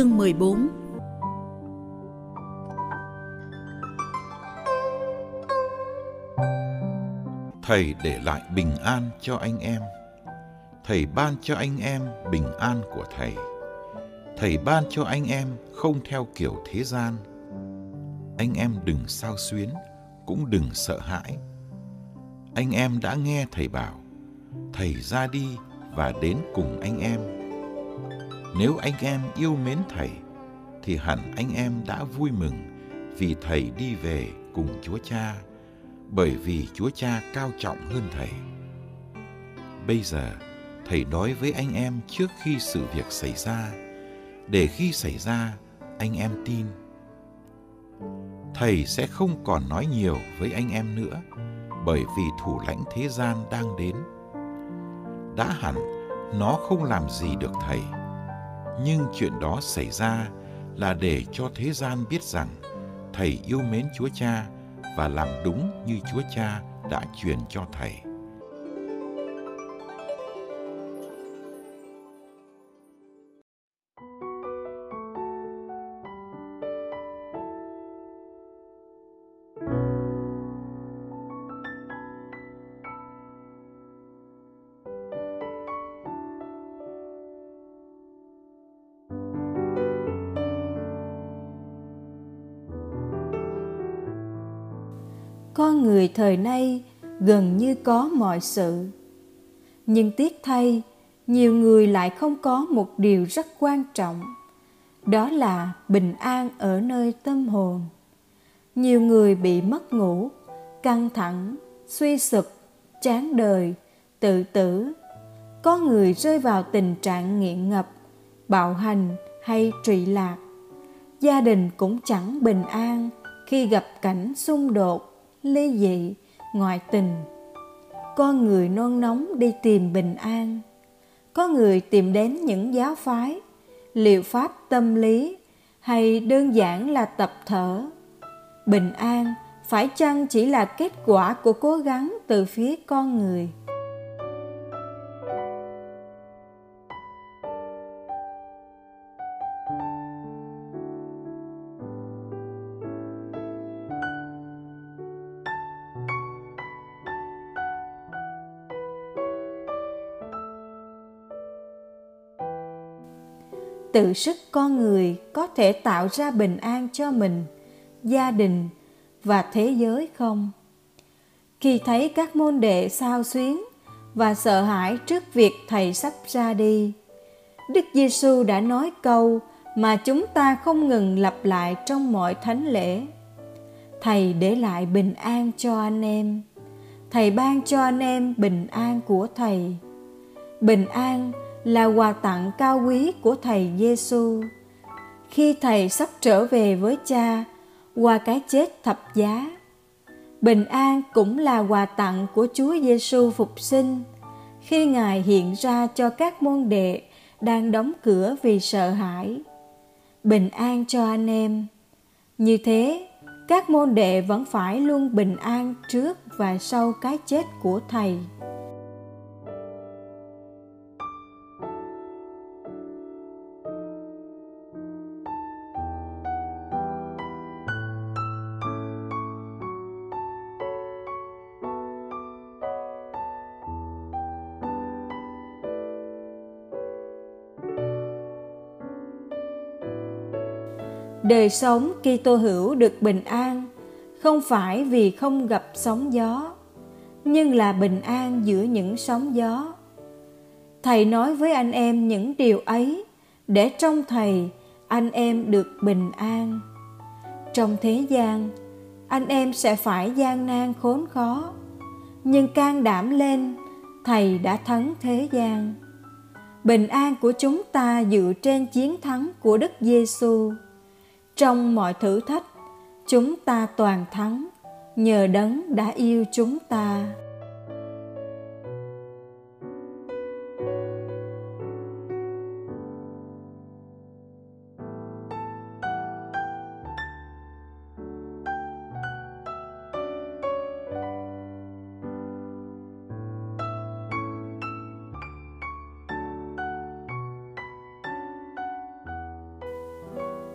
Chương 14 Thầy để lại bình an cho anh em. Thầy ban cho anh em bình an của Thầy. Thầy ban cho anh em không theo kiểu thế gian. Anh em đừng sao xuyến, cũng đừng sợ hãi. Anh em đã nghe Thầy bảo, Thầy ra đi và đến cùng anh em. Nếu anh em yêu mến Thầy, thì hẳn anh em đã vui mừng vì Thầy đi về cùng Chúa Cha bởi vì Chúa Cha cao trọng hơn Thầy. Bây giờ, Thầy nói với anh em trước khi sự việc xảy ra, để khi xảy ra, anh em tin. Thầy sẽ không còn nói nhiều với anh em nữa, bởi vì thủ lãnh thế gian đang đến. Đã hẳn, nó không làm gì được Thầy. Nhưng chuyện đó xảy ra là để cho thế gian biết rằng Thầy yêu mến Chúa Cha và làm đúng như Chúa Cha đã truyền cho thầy. Con người thời nay gần như có mọi sự. Nhưng tiếc thay, nhiều người lại không có một điều rất quan trọng, đó là bình an ở nơi tâm hồn. Nhiều người bị mất ngủ, căng thẳng, suy sụp, chán đời, tự tử. Có người rơi vào tình trạng nghiện ngập, bạo hành hay trụy lạc. Gia đình cũng chẳng bình an khi gặp cảnh xung đột ly dị, ngoại tình. Con người nôn nóng đi tìm bình an. Có người tìm đến những giáo phái, liệu pháp tâm lý, hay đơn giản là tập thở. Bình an phải chăng chỉ là kết quả của cố gắng từ phía con người? Tự sức con người có thể tạo ra bình an cho mình, gia đình và thế giới không? Khi thấy các môn đệ sao xuyến và sợ hãi trước việc thầy sắp ra đi, đức giêsu đã nói câu mà chúng ta không ngừng lặp lại trong mọi thánh lễ. Thầy để lại bình an cho anh em. Thầy ban cho anh em bình an của thầy. Bình an là quà tặng cao quý của thầy Giêsu. Khi thầy sắp trở về với cha qua cái chết thập giá, bình an cũng là quà tặng của Chúa Giêsu phục sinh khi Ngài hiện ra cho các môn đệ đang đóng cửa vì sợ hãi. Bình an cho anh em. Như thế, các môn đệ vẫn phải luôn bình an trước và sau cái chết của thầy. Đời sống Kitô hữu được bình an không phải vì không gặp sóng gió nhưng là bình an giữa những sóng gió. Thầy nói với anh em những điều ấy để trong thầy anh em được bình an. Trong thế gian, anh em sẽ phải gian nan khốn khó, nhưng can đảm lên, thầy đã thắng thế gian. Bình an của chúng ta dựa trên chiến thắng của Đức Giêsu. Trong mọi thử thách, chúng ta toàn thắng nhờ đấng đã yêu chúng ta.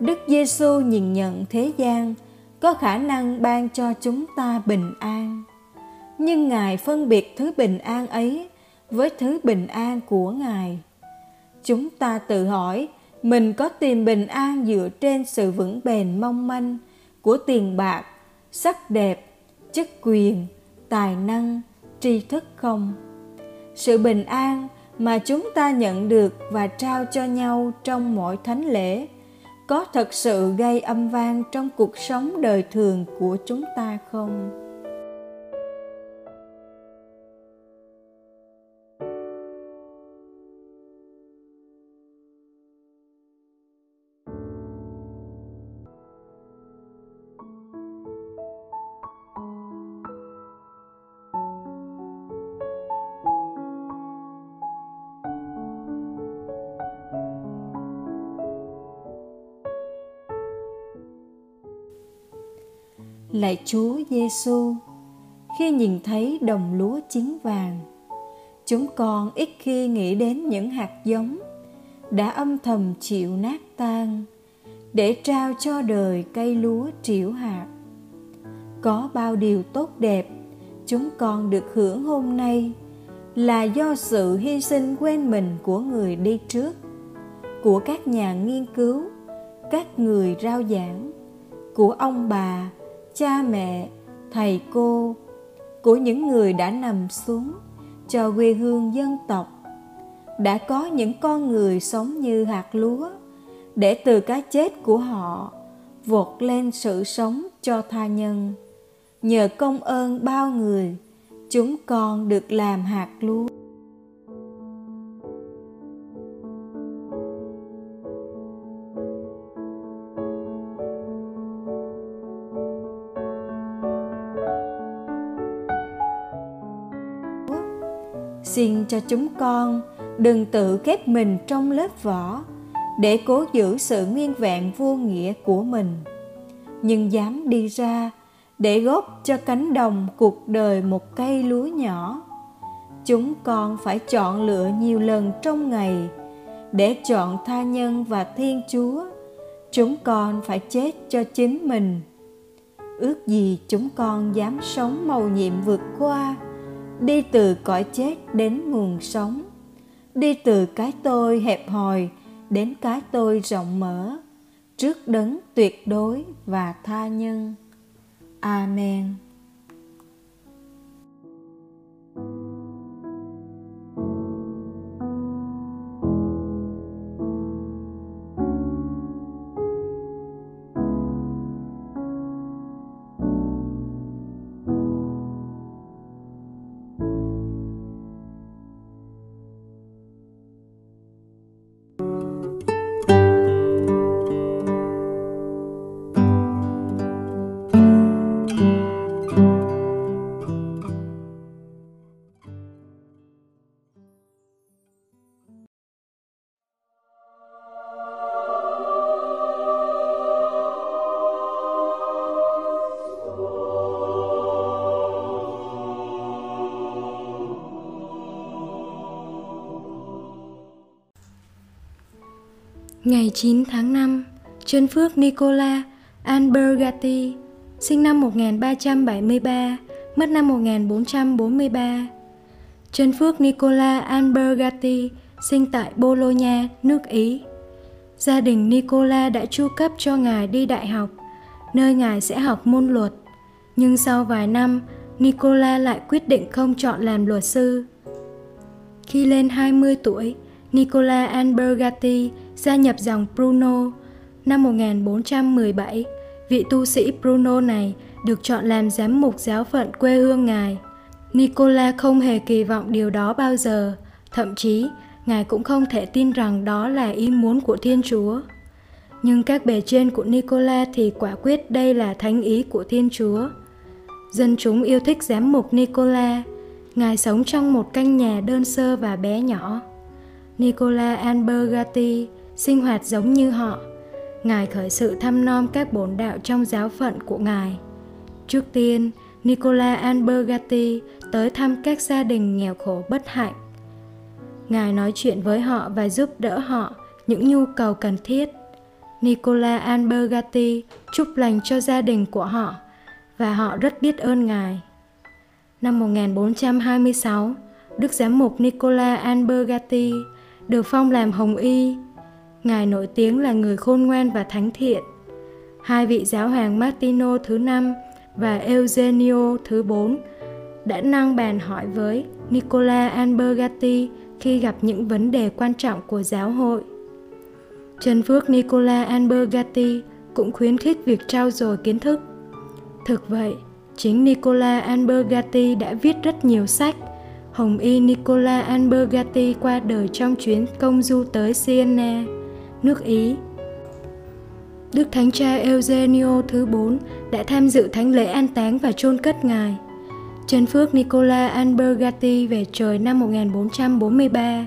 Đức Giêsu nhìn nhận thế gian có khả năng ban cho chúng ta bình an. Nhưng Ngài phân biệt thứ bình an ấy với thứ bình an của Ngài. Chúng ta tự hỏi mình có tìm bình an dựa trên sự vững bền mong manh của tiền bạc, sắc đẹp, chức quyền, tài năng, tri thức không? Sự bình an mà chúng ta nhận được và trao cho nhau trong mỗi thánh lễ có thật sự gây âm vang trong cuộc sống đời thường của chúng ta không? Lạy Chúa Giêsu, khi nhìn thấy đồng lúa chín vàng, chúng con ít khi nghĩ đến những hạt giống đã âm thầm chịu nát tan để trao cho đời cây lúa triểu hạt. Có bao điều tốt đẹp chúng con được hưởng hôm nay là do sự hy sinh quên mình của người đi trước, của các nhà nghiên cứu, các người rao giảng, của ông bà, cha mẹ, thầy cô, của những người đã nằm xuống cho quê hương dân tộc, đã có những con người sống như hạt lúa, để từ cái chết của họ vọt lên sự sống cho tha nhân. Nhờ công ơn bao người, chúng con được làm hạt lúa. Xin cho chúng con đừng tự khép mình trong lớp vỏ để cố giữ sự nguyên vẹn vô nghĩa của mình. Nhưng dám đi ra để góp cho cánh đồng cuộc đời một cây lúa nhỏ. Chúng con phải chọn lựa nhiều lần trong ngày để chọn tha nhân và thiên chúa. Chúng con phải chết cho chính mình. Ước gì chúng con dám sống màu nhiệm vượt qua đi từ cõi chết đến nguồn sống. Đi từ cái tôi hẹp hòi đến cái tôi rộng mở. Trước đấng tuyệt đối và tha nhân. Amen. Ngày 9 tháng 5, Trân Phước Nicola Albergati, sinh năm 1373, mất năm 1443. Trân Phước Nicola Albergati sinh tại Bologna, nước Ý. Gia đình Nicola đã chu cấp cho ngài đi đại học, nơi ngài sẽ học môn luật. Nhưng sau vài năm, Nicola lại quyết định không chọn làm luật sư. Khi lên 20 tuổi, Nicola Albergati gia nhập dòng Bruno. Năm 1417, vị tu sĩ Bruno này được chọn làm giám mục giáo phận quê hương ngài. Nicola không hề kỳ vọng điều đó bao giờ, thậm chí ngài cũng không thể tin rằng đó là ý muốn của Thiên Chúa. Nhưng các bề trên của Nicola thì quả quyết đây là thánh ý của Thiên Chúa. Dân chúng yêu thích giám mục Nicola. Ngài sống trong một căn nhà đơn sơ và bé nhỏ. Nicola Albergati sinh hoạt giống như họ. Ngài khởi sự thăm nom các bổn đạo trong giáo phận của Ngài. Trước tiên, Nicola Albergati tới thăm các gia đình nghèo khổ bất hạnh. Ngài nói chuyện với họ và giúp đỡ họ những nhu cầu cần thiết. Nicola Albergati chúc lành cho gia đình của họ và họ rất biết ơn Ngài. Năm 1426, Đức Giám mục Nicola Albergati được phong làm Hồng Y. Ngài nổi tiếng là người khôn ngoan và thánh thiện. Hai vị giáo hoàng Martino thứ năm và Eugenio thứ bốn đã năng bàn hỏi với Nicola Albergati khi gặp những vấn đề quan trọng của giáo hội. Trần Phước Nicola Albergati cũng khuyến khích việc trao dồi kiến thức. Thực vậy, chính Nicola Albergati đã viết rất nhiều sách. Hồng y Nicola Albergati qua đời trong chuyến công du tới Siena, nước Ý. Đức Thánh cha Eugenio thứ 4 đã tham dự thánh lễ an táng và chôn cất ngài. Trần Phước Nicola Albergati về trời năm 1443.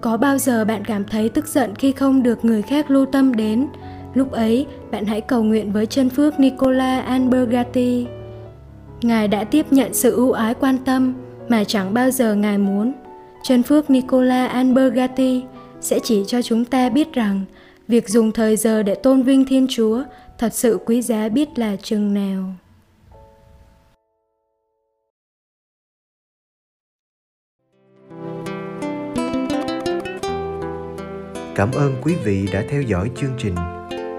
Có bao giờ bạn cảm thấy tức giận khi không được người khác lưu tâm đến? Lúc ấy, bạn hãy cầu nguyện với chân phước Nicola Albergati. Ngài đã tiếp nhận sự ưu ái quan tâm mà chẳng bao giờ Ngài muốn. Chân phước Nicola Albergati sẽ chỉ cho chúng ta biết rằng việc dùng thời giờ để tôn vinh Thiên Chúa thật sự quý giá biết là chừng nào. Cảm ơn quý vị đã theo dõi chương trình.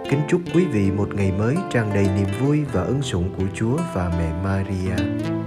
Kính chúc quý vị một ngày mới tràn đầy niềm vui và ân sủng của Chúa và mẹ Maria.